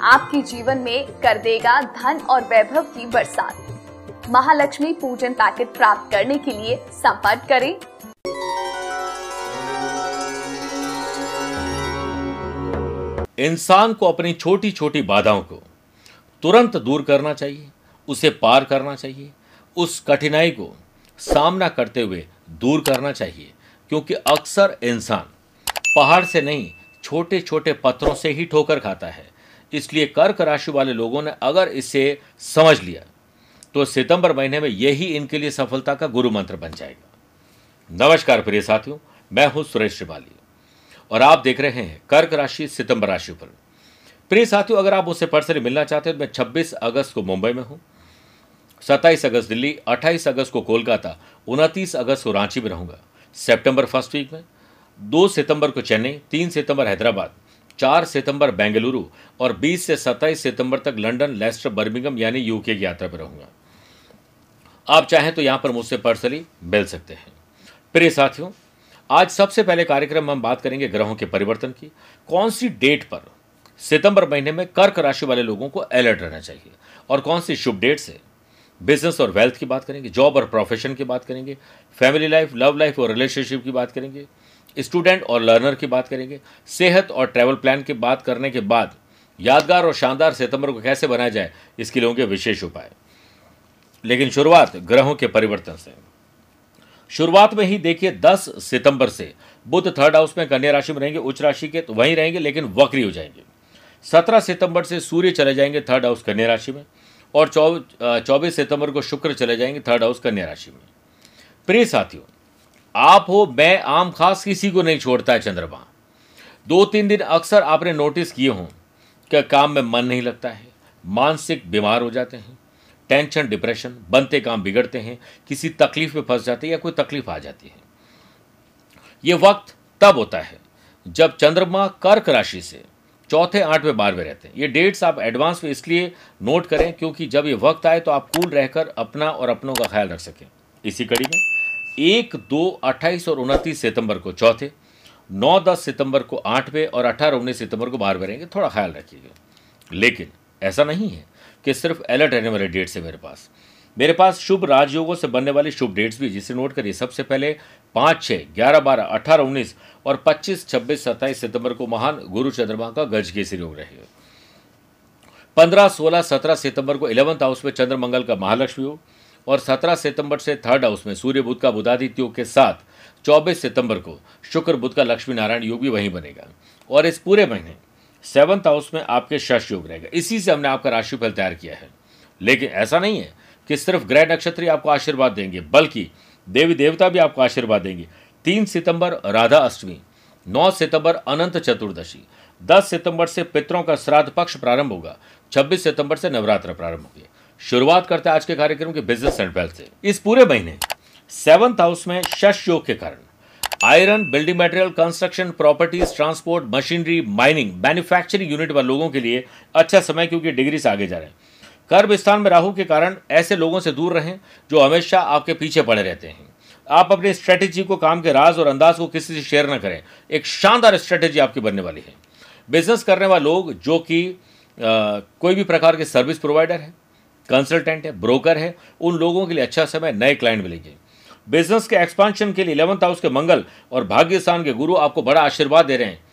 आपके जीवन में कर देगा धन और वैभव की बरसात। महालक्ष्मी पूजन पैकेट प्राप्त करने के लिए संपर्क करें। इंसान को अपनी छोटी छोटी बाधाओं को तुरंत दूर करना चाहिए, उसे पार करना चाहिए, उस कठिनाई को सामना करते हुए दूर करना चाहिए, क्योंकि अक्सर इंसान पहाड़ से नहीं छोटे छोटे पत्थरों से ही ठोकर खाता है। इसलिए कर्क राशि वाले लोगों ने अगर इसे समझ लिया तो सितंबर महीने में यही इनके लिए सफलता का गुरु मंत्र बन जाएगा। नमस्कार प्रिय साथियों, मैं हूँ सुरेश श्रिवाली, और आप देख रहे हैं कर्क राशि सितंबर राशि पर। प्रिय साथियों, अगर आप मुझसे पर्सनली मिलना चाहते हैं तो मैं 26 अगस्त को मुंबई में हूँ 27 अगस्त दिल्ली 28 अगस्त को कोलकाता 29 अगस्त को रांची में रहूँगा सितंबर फ़र्स्ट वीक में 2 सितंबर को चेन्नई 3 सितंबर हैदराबाद 4 सितंबर बेंगलुरु और 20 से 27 सितंबर तक लंदन, लेस्टर, बर्मिंगम यानी यूके की यात्रा पर रहूँगा। आप चाहें तो यहाँ पर मुझसे पर्सनली मिल सकते हैं। प्रिय साथियों, आज सबसे पहले कार्यक्रम में हम बात करेंगे ग्रहों के परिवर्तन की। कौन सी डेट पर सितंबर महीने में कर्क राशि वाले लोगों को अलर्ट रहना चाहिए? और कौन सी शुभ डेट से बिज़नेस और वेल्थ की बात करेंगे, जॉब और प्रोफेशन की बात करेंगे, फैमिली लाइफ, लव लाइफ और रिलेशनशिप की बात करेंगे स्टूडेंट और लर्नर की बात करेंगे, सेहत और ट्रैवल प्लान की बात करने के बाद यादगार और शानदार सितंबर को कैसे बनाया जाए, इसके लिए होंगे विशेष उपाय। लेकिन शुरुआत ग्रहों के परिवर्तन से। शुरुआत में ही देखिए 10 सितंबर से बुध थर्ड हाउस में कन्या राशि में रहेंगे, उच्च राशि के तो वहीं रहेंगे, लेकिन वक्री हो जाएँगे। 17 सितंबर से सूर्य चले जाएँगे थर्ड हाउस कन्या राशि में, और चौबीस सितंबर को शुक्र चले जाएँगे थर्ड हाउस कन्या राशि में। प्रिय साथियों आप हो, मैं आम खास किसी को नहीं छोड़ता है, चंद्रमा। दो तीन दिन अक्सर आपने नोटिस किए हों कि काम में मन नहीं लगता है, मानसिक बीमार हो जाते हैं टेंशन डिप्रेशन बनते काम बिगड़ते हैं, किसी तकलीफ़ में फंस जाते हैं या कोई तकलीफ़ आ जाती है। ये वक्त तब होता है, जब चंद्रमा कर्क राशि से चौथे आठवें बारहवें रहते हैं। ये डेट्स आप एडवांस में इसलिए नोट करें क्योंकि जब ये वक्त आए तो आप कूल रहकर अपना और अपनों का ख्याल रख सकें। इसी कड़ी में एक, दो, अट्ठाईस और उनतीस सितंबर को चौथे, नौ, दस सितंबर को आठवें और अठारह, उन्नीस सितंबर को बारहवें रहेंगे। थोड़ा ख्याल रखिएगा। लेकिन ऐसा नहीं है कि सिर्फ़ अलर्ट रहने वाले डेट्स है मेरे पास। मेरे पास शुभ राजयोगों से बनने वाली शुभ डेट्स भी, जिसे नोट करिए, सबसे पहले पाँच छः ग्यारह, बारह, अठारह, उन्नीस और पच्चीस, छब्बीस, सत्ताईस सितंबर को महान गुरु चंद्रमा का गज केसरी योग रहेगा पंद्रह, सोलह, सत्रह सितंबर को इलेवंथ हाउस में चंद्र मंगल का महालक्ष्मी योग और सत्रह सितंबर से थर्ड हाउस में सूर्य बुद्ध का बुधादित्य योग के साथ चौबीस सितंबर को शुक्र बुद्ध का लक्ष्मी नारायण योग भी वहीं बनेगा। और इस पूरे महीने सेवंथ हाउस में आपके शश योग रहेगा। इसी से हमने आपका राशिफल तैयार किया है। लेकिन ऐसा नहीं है कि सिर्फ़ ग्रह नक्षत्री आपको आशीर्वाद देंगे, बल्कि देवी देवता भी आपको आशीर्वाद देंगे। तीन सितंबर राधा अष्टमी, नौ सितंबर अनंत चतुर्दशी, दस सितंबर से पितरों का श्राद्ध पक्ष प्रारंभ होगा, छब्बीस सितंबर से नवरात्र प्रारंभ होगी। शुरुआत करते हैं आज के कार्यक्रम के बिज़नेस एंड वेल्थ से। इस पूरे महीने सेवंथ हाउस में शश योग के कारण iron building material construction properties transport machinery mining manufacturing unit वाले लोगों के लिए अच्छा समय क्योंकि डिग्री से आगे जा रहे हैं। कर्म स्थान में राहु के कारण ऐसे लोगों से दूर रहें जो हमेशा आपके पीछे पड़े रहते हैं। आप अपनी स्ट्रेटेजी को काम के राज और अंदाज को किसी से शेयर न करें। एक शानदार स्ट्रेटेजी आपकी बनने वाली है। बिज़नेस करने वाले लोग जो कि कोई भी प्रकार के सर्विस प्रोवाइडर है कंसल्टेंट है, ब्रोकर है, उन लोगों के लिए अच्छा समय, नए क्लाइंट मिलेंगे। बिज़नेस के एक्सपांशन के लिए इलेवंथ हाउस के मंगल और भाग्यस्थान के गुरु आपको बड़ा आशीर्वाद दे रहे हैं।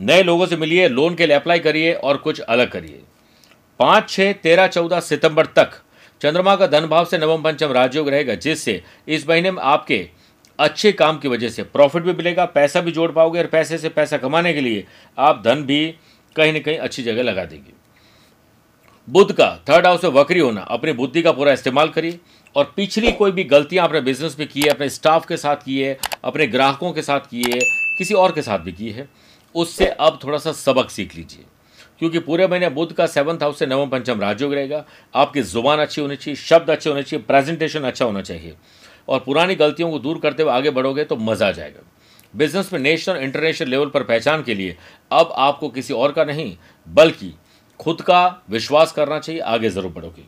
नए लोगों से मिलिए, लोन के लिए अप्लाई करिए और कुछ अलग करिए। पाँच छः तेरह, चौदह सितंबर तक चंद्रमा का धन भाव से नवम पंचम राजयोग रहेगा, जिससे इस महीने में आपके अच्छे काम की वजह से प्रॉफिट भी मिलेगा, पैसा भी जोड़ पाओगे और पैसे से पैसा कमाने के लिए आप धन भी कहीं ना कहीं अच्छी जगह लगा देंगे। बुद्ध का थर्ड हाउस में वक्री होना, अपनी बुद्धि का पूरा इस्तेमाल करिए। और पिछली कोई भी गलतियाँ अपने बिज़नेस में की है, अपने स्टाफ के साथ की है, अपने ग्राहकों के साथ की है, किसी और के साथ भी की है, उससे अब थोड़ा सा सबक सीख लीजिए। क्योंकि पूरे महीने बुद्ध का सेवंथ हाउस से नवम पंचम राजयोग रहेगा। आपकी ज़ुबान अच्छी होनी चाहिए, शब्द अच्छे होने चाहिए प्रेजेंटेशन अच्छा होना चाहिए। और पुरानी गलतियों को दूर करते हुए आगे बढ़ोगे तो मज़ा आ जाएगा। बिज़नेस में नेशनल इंटरनेशनल लेवल पर पहचान के लिए अब आपको किसी और का नहीं, बल्कि खुद का विश्वास करना चाहिए, आगे ज़रूर बढ़ोगे।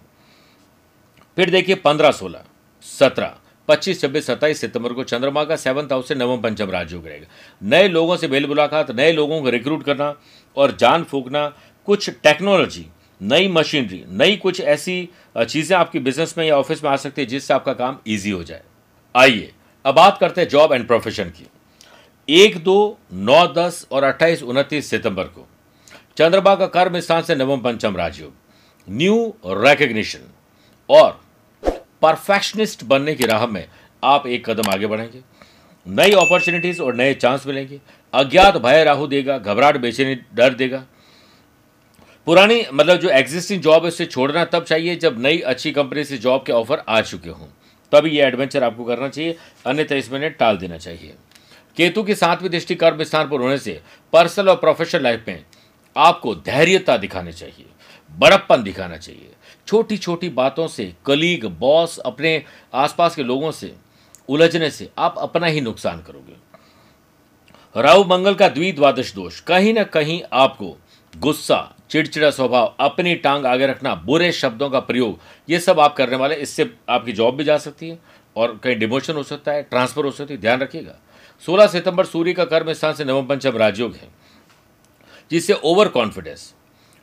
फिर देखिए पंद्रह सोलह, सत्रह, पच्चीस, छब्बीस, सत्ताईस सितंबर को चंद्रमा का सेवंथ हाउस से नवम पंचम राजयोग रहेगा। नए लोगों से बेल मुलाकात, नए लोगों को रिक्रूट करना और जान फूकना, कुछ टेक्नोलॉजी नई मशीनरी नई कुछ ऐसी चीज़ें आपकी बिज़नेस में या ऑफ़िस में आ सकती है जिससे आपका काम ईजी हो जाए। आइए, अब बात करते हैं जॉब एंड प्रोफेशन की। एक दो नौ दस और अट्ठाईस उनतीस सितंबर को चंद्रमा का कर्म स्थान से नवम पंचम राजयोग न्यू रिकग्निशन और परफेक्शनिस्ट बनने की राह में आप एक कदम आगे बढ़ेंगे। नई अपॉर्चुनिटीज़ और नए चांस मिलेंगे। अज्ञात भय राहु देगा, घबराहट, बेचैनी डर देगा। पुरानी मतलब जो एग्जिस्टिंग जॉब है उसे छोड़ना तब चाहिए जब नई अच्छी कंपनी से जॉब के ऑफ़र आ चुके हों। तभी ये एडवेंचर आपको करना चाहिए, अन्यथा इसमें टाल देना चाहिए। केतु की सातवीं दृष्टि कर्म स्थान पर होने से पर्सनल और प्रोफेशनल लाइफ में आपको धैर्यता दिखानी चाहिए, बड़प्पन दिखाना चाहिए। छोटी छोटी बातों से, कलीग, बॉस, अपने आसपास के लोगों से उलझने से आप अपना ही नुकसान करोगे। राहु मंगल का द्विद्वादश दोष, कहीं ना कहीं आपको गुस्सा, चिड़चिड़ा स्वभाव, अपनी टांग आगे रखना, बुरे शब्दों का प्रयोग, ये सब आप करने वाले, इससे आपकी जॉब भी जा सकती है और कहीं डिमोशन हो सकता है, ट्रांसफ़र हो सकती है, ध्यान रखिएगा। 16 सितंबर सूर्य का कर्म स्थान से नवम पंचम राजयोग है। जिससे ओवर कॉन्फिडेंस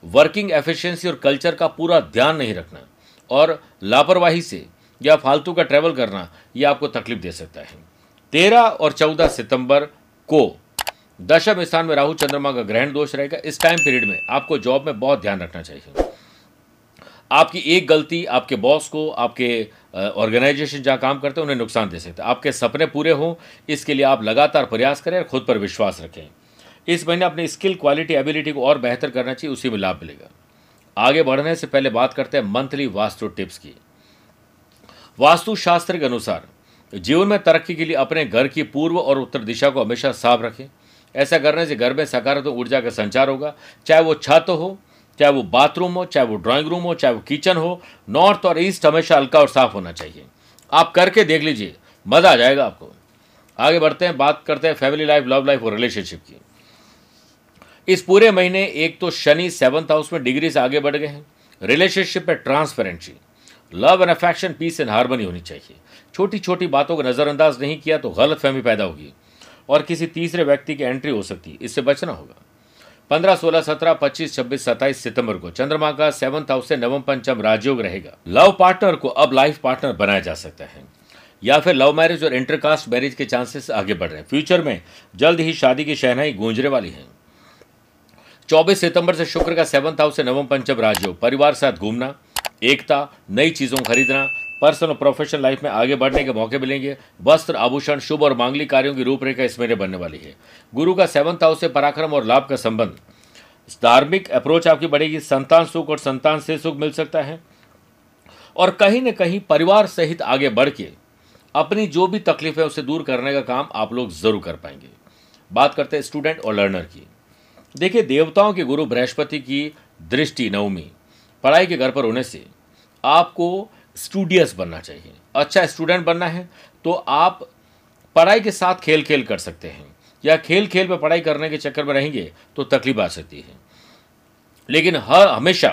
वर्किंग एफिशिएंसी और कल्चर का पूरा ध्यान नहीं रखना और लापरवाही से या फालतू का ट्रैवल करना यह आपको तकलीफ़ दे सकता है। तेरह और चौदह सितंबर को दशम स्थान में राहु चंद्रमा का ग्रहण दोष रहेगा। इस टाइम पीरियड में आपको जॉब में बहुत ध्यान रखना चाहिए। आपकी एक गलती आपके बॉस को, आपके ऑर्गेनाइजेशन जहाँ काम करते हैं, उन्हें नुकसान दे सकते हैं। आपके सपने पूरे हों, इसके लिए आप लगातार प्रयास करें और खुद पर विश्वास रखें। इस महीने अपनी स्किल, क्वालिटी, एबिलिटी को और बेहतर करना चाहिए, उसी में लाभ मिलेगा। आगे बढ़ने से पहले बात करते हैं मंथली वास्तु टिप्स की। वास्तु शास्त्र के अनुसार, जीवन में तरक्की के लिए अपने घर की पूर्व और उत्तर दिशा को हमेशा साफ़ रखें। ऐसा करने से घर में सकारात्मक ऊर्जा का संचार होगा, चाहे वो छत हो, चाहे वो बाथरूम हो, चाहे वो ड्राइंग रूम हो, चाहे वो किचन हो, नॉर्थ और ईस्ट हमेशा हल्का और साफ़ होना चाहिए। आप करके देख लीजिए, मज़ा आ जाएगा आपको। आगे बढ़ते हैं, बात करते हैं फैमिली लाइफ लव लाइफ और रिलेशनशिप की। इस पूरे महीने एक तो शनि सेवंथ हाउस में डिग्री से आगे बढ़ गए हैं। रिलेशनशिप में transparency love and affection peace and harmony होनी चाहिए। छोटी छोटी बातों को नज़रअंदाज नहीं किया तो गलत फहमी पैदा होगी। और किसी तीसरे व्यक्ति की एंट्री हो सकती। है इससे बचना होगा। पंद्रह, सोलह, सत्रह, पच्चीस, छब्बीस, सत्ताईस सितंबर को चंद्रमा का सेवंथ हाउस से नवम पंचम राजयोग रहेगा। लव पार्टनर को अब लाइफ पार्टनर बनाया जा सकता है। या फिर लव मैरिज और इंटरकास्ट मैरिज के चांसेस आगे बढ़ रहे हैं। फ्यूचर में जल्द ही शादी की शहनाई गूंजने वाली है। 24 सितंबर से शुक्र का सेवंथ हाउस से नवम पंचम राजयोग। परिवार साथ घूमना, एकता, नई चीज़ों खरीदना, पर्सनल और प्रोफेशनल लाइफ में आगे बढ़ने के मौके मिलेंगे। वस्त्र, आभूषण, शुभ और मांगलिक कार्यों की रूपरेखा इस महीने बनने वाली है। गुरु का सेवंथ हाउस से पराक्रम और लाभ का संबंध। धार्मिक अप्रोच आपकी बढ़ेगी। संतान सुख और संतान से सुख मिल सकता है। और कहीं न कहीं परिवार सहित आगे बढ़ के अपनी जो भी तकलीफ़ है उसे दूर करने का काम आप लोग ज़रूर कर पाएँगे। बात करते हैं स्टूडेंट और लर्नर की। देखिए, देवताओं के गुरु बृहस्पति की दृष्टि नवमी, पढ़ाई के घर पर होने से आपको स्टूडियस बनना चाहिए। अच्छा स्टूडेंट बनना है तो आप पढ़ाई के साथ खेल खेल कर सकते हैं। या खेल खेल में पढ़ाई करने के चक्कर में रहेंगे तो तकलीफ़ आ सकती है। लेकिन हर, हमेशा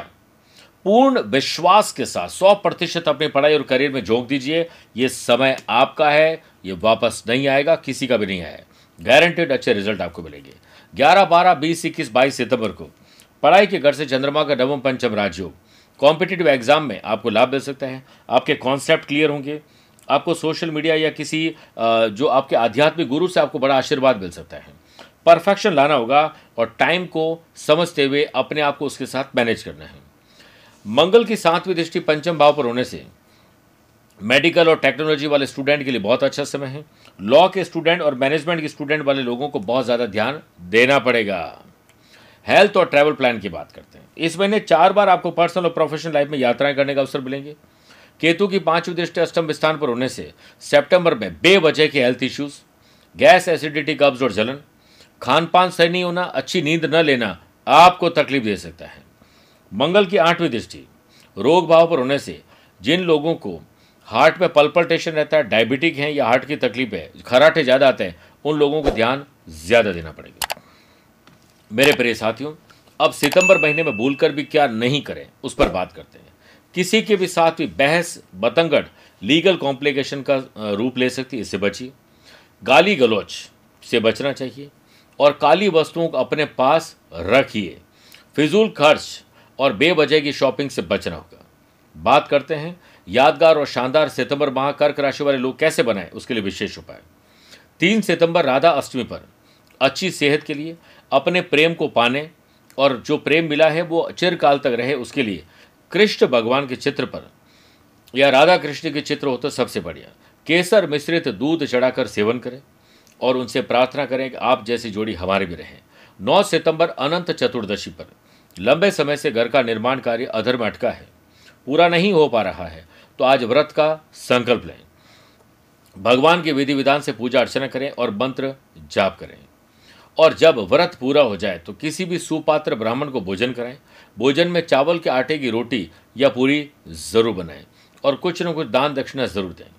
पूर्ण विश्वास के साथ, सौ प्रतिशत अपनी पढ़ाई और करियर में झोंक दीजिए। ये समय आपका है, ये वापस नहीं आएगा, किसी का भी नहीं आया गारंटेड अच्छे रिज़ल्ट आपको मिलेंगे। ग्यारह बारह बीस इक्कीस बाईस सितंबर को। पढ़ाई के घर से चंद्रमा का नवम पंचम राजयोग कॉम्पिटिटिव एग्ज़ाम में आपको लाभ मिल सकता है। आपके कॉन्सेप्ट क्लियर होंगे। आपको सोशल मीडिया या किसी जो आपके आध्यात्मिक गुरु से आपको बड़ा आशीर्वाद मिल सकता है। परफेक्शन लाना होगा और टाइम को समझते हुए अपने आप को उसके साथ मैनेज करना है। मंगल की सातवीं दृष्टि पंचम भाव पर होने से मेडिकल और टेक्नोलॉजी वाले स्टूडेंट के लिए बहुत अच्छा समय है। लॉ के स्टूडेंट और मैनेजमेंट के स्टूडेंट वाले लोगों को बहुत ज़्यादा ध्यान देना पड़ेगा। हेल्थ और ट्रैवल प्लान की बात करते हैं। इस महीने चार बार आपको पर्सनल और प्रोफेशनल लाइफ में यात्राएँ करने का अवसर मिलेंगे। केतु की पांचवी दृष्टि अष्टम स्थान पर होने से सितंबर में बेवजह के हेल्थ इश्यूज़ गैस एसिडिटी कब्ज और जलन खान पान सही नहीं होना, अच्छी नींद न लेना आपको तकलीफ़ दे सकता है। मंगल की आठवीं दृष्टि रोग भाव पर होने से जिन लोगों को हार्ट में पल्पल्टेशन रहता है, डायबिटिक है, या हार्ट की तकलीफ़ है, खराटे ज़्यादा आते हैं, उन लोगों को ध्यान ज़्यादा देना पड़ेगा। मेरे प्रिय साथियों, अब सितंबर महीने में भूलकर भी क्या नहीं करें, उस पर बात करते हैं। किसी के भी साथ भी बहस, बतंगड़, लीगल कॉम्प्लिकेशन का रूप ले सकती है, इससे बचिए। गाली गलोच से बचना चाहिए, और काली वस्तुओं को अपने पास रखिए। फिजूल खर्च और बेवजह की शॉपिंग से बचना होगा। बात करते हैं यादगार और शानदार सितंबर माह कर्क राशि वाले लोग कैसे बनाए? उसके लिए विशेष उपाय। तीन सितंबर राधा अष्टमी पर। अच्छी सेहत के लिए, अपने प्रेम को पाने और जो प्रेम मिला है वो चिरकाल तक रहे उसके लिए कृष्ण भगवान के चित्र पर। या राधा कृष्ण के चित्र हो तो सबसे बढ़िया। केसर मिश्रित दूध चढ़ाकर सेवन करें और उनसे प्रार्थना करें कि आप जैसी जोड़ी हमारे भी रहें। नौ सितंबर अनंत चतुर्दशी पर। लंबे समय से घर का निर्माण कार्य अधर में अटका है। पूरा नहीं हो पा रहा है। तो आज व्रत का संकल्प लें। भगवान के विधि विधान से पूजा अर्चना करें और मंत्र जाप करें। और जब व्रत पूरा हो जाए तो किसी भी सुपात्र ब्राह्मण को भोजन कराएँ। भोजन में चावल के आटे की रोटी या पूरी ज़रूर बनाएँ और कुछ न कुछ दान दक्षिणा ज़रूर दें।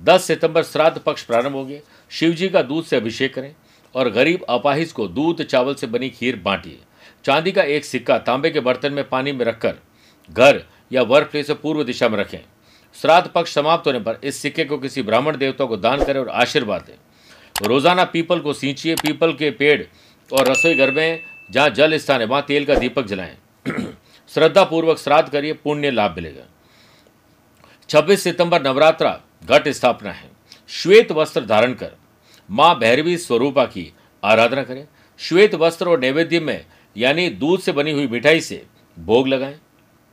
10 सितंबर श्राद्ध पक्ष प्रारंभ हो गए शिव जी का दूध से अभिषेक करें और गरीब अपाहिज को दूध चावल से बनी खीर बांटिए। चांदी का एक सिक्का तांबे के बर्तन में पानी में रखकर घर या वर्क प्लेस पूर्व दिशा में रखें। श्राद्ध पक्ष समाप्त होने पर इस सिक्के को किसी ब्राह्मण देवता को दान करें और आशीर्वाद दें। रोज़ाना पीपल को सींचिए, पीपल के पेड़ और रसोई घर में जहाँ जल स्थान है, वहाँ तेल का दीपक जलाएँ। श्रद्धा पूर्वक श्राद्ध करिए, पुण्य लाभ मिलेगा। 26 सितंबर नवरात्रा, घट स्थापना है। श्वेत वस्त्र धारण कर माँ भैरवी स्वरूपा की आराधना करें। श्वेत वस्त्र और नैवेद्य में, यानी दूध से बनी हुई मिठाई से भोग लगाएँ।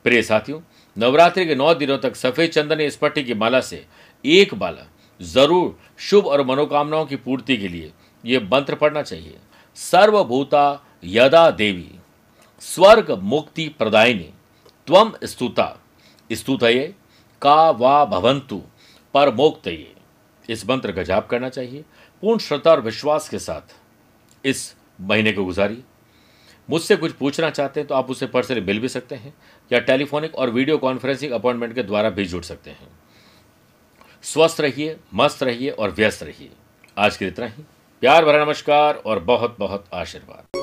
प्रिय साथियों नवरात्रि के नौ दिनों तक सफ़ेद चंदन स्पट्टी की माला से एक माला ज़रूर शुभ और मनोकामनाओं की पूर्ति के लिए ये मंत्र पढ़ना चाहिए। सर्वभूता यदा देवी, स्वर्ग मुक्ति प्रदायिनी त्वम स्तुता। स्तुतये का वा भवंतु पर मोक्त ये इस मंत्र का जाप करना चाहिए। पूर्ण श्रद्धा और विश्वास के साथ इस महीने को गुजारिए। मुझसे कुछ पूछना चाहते हैं तो आप उसे पर्सनली मिल भी सकते हैं या टेलीफोनिक और वीडियो कॉन्फ्रेंसिंग अपॉइंटमेंट के द्वारा भी जुड़ सकते हैं। स्वस्थ रहिए, मस्त रहिए और व्यस्त रहिए। आज के इतना ही। प्यार भरा नमस्कार और बहुत बहुत आशीर्वाद।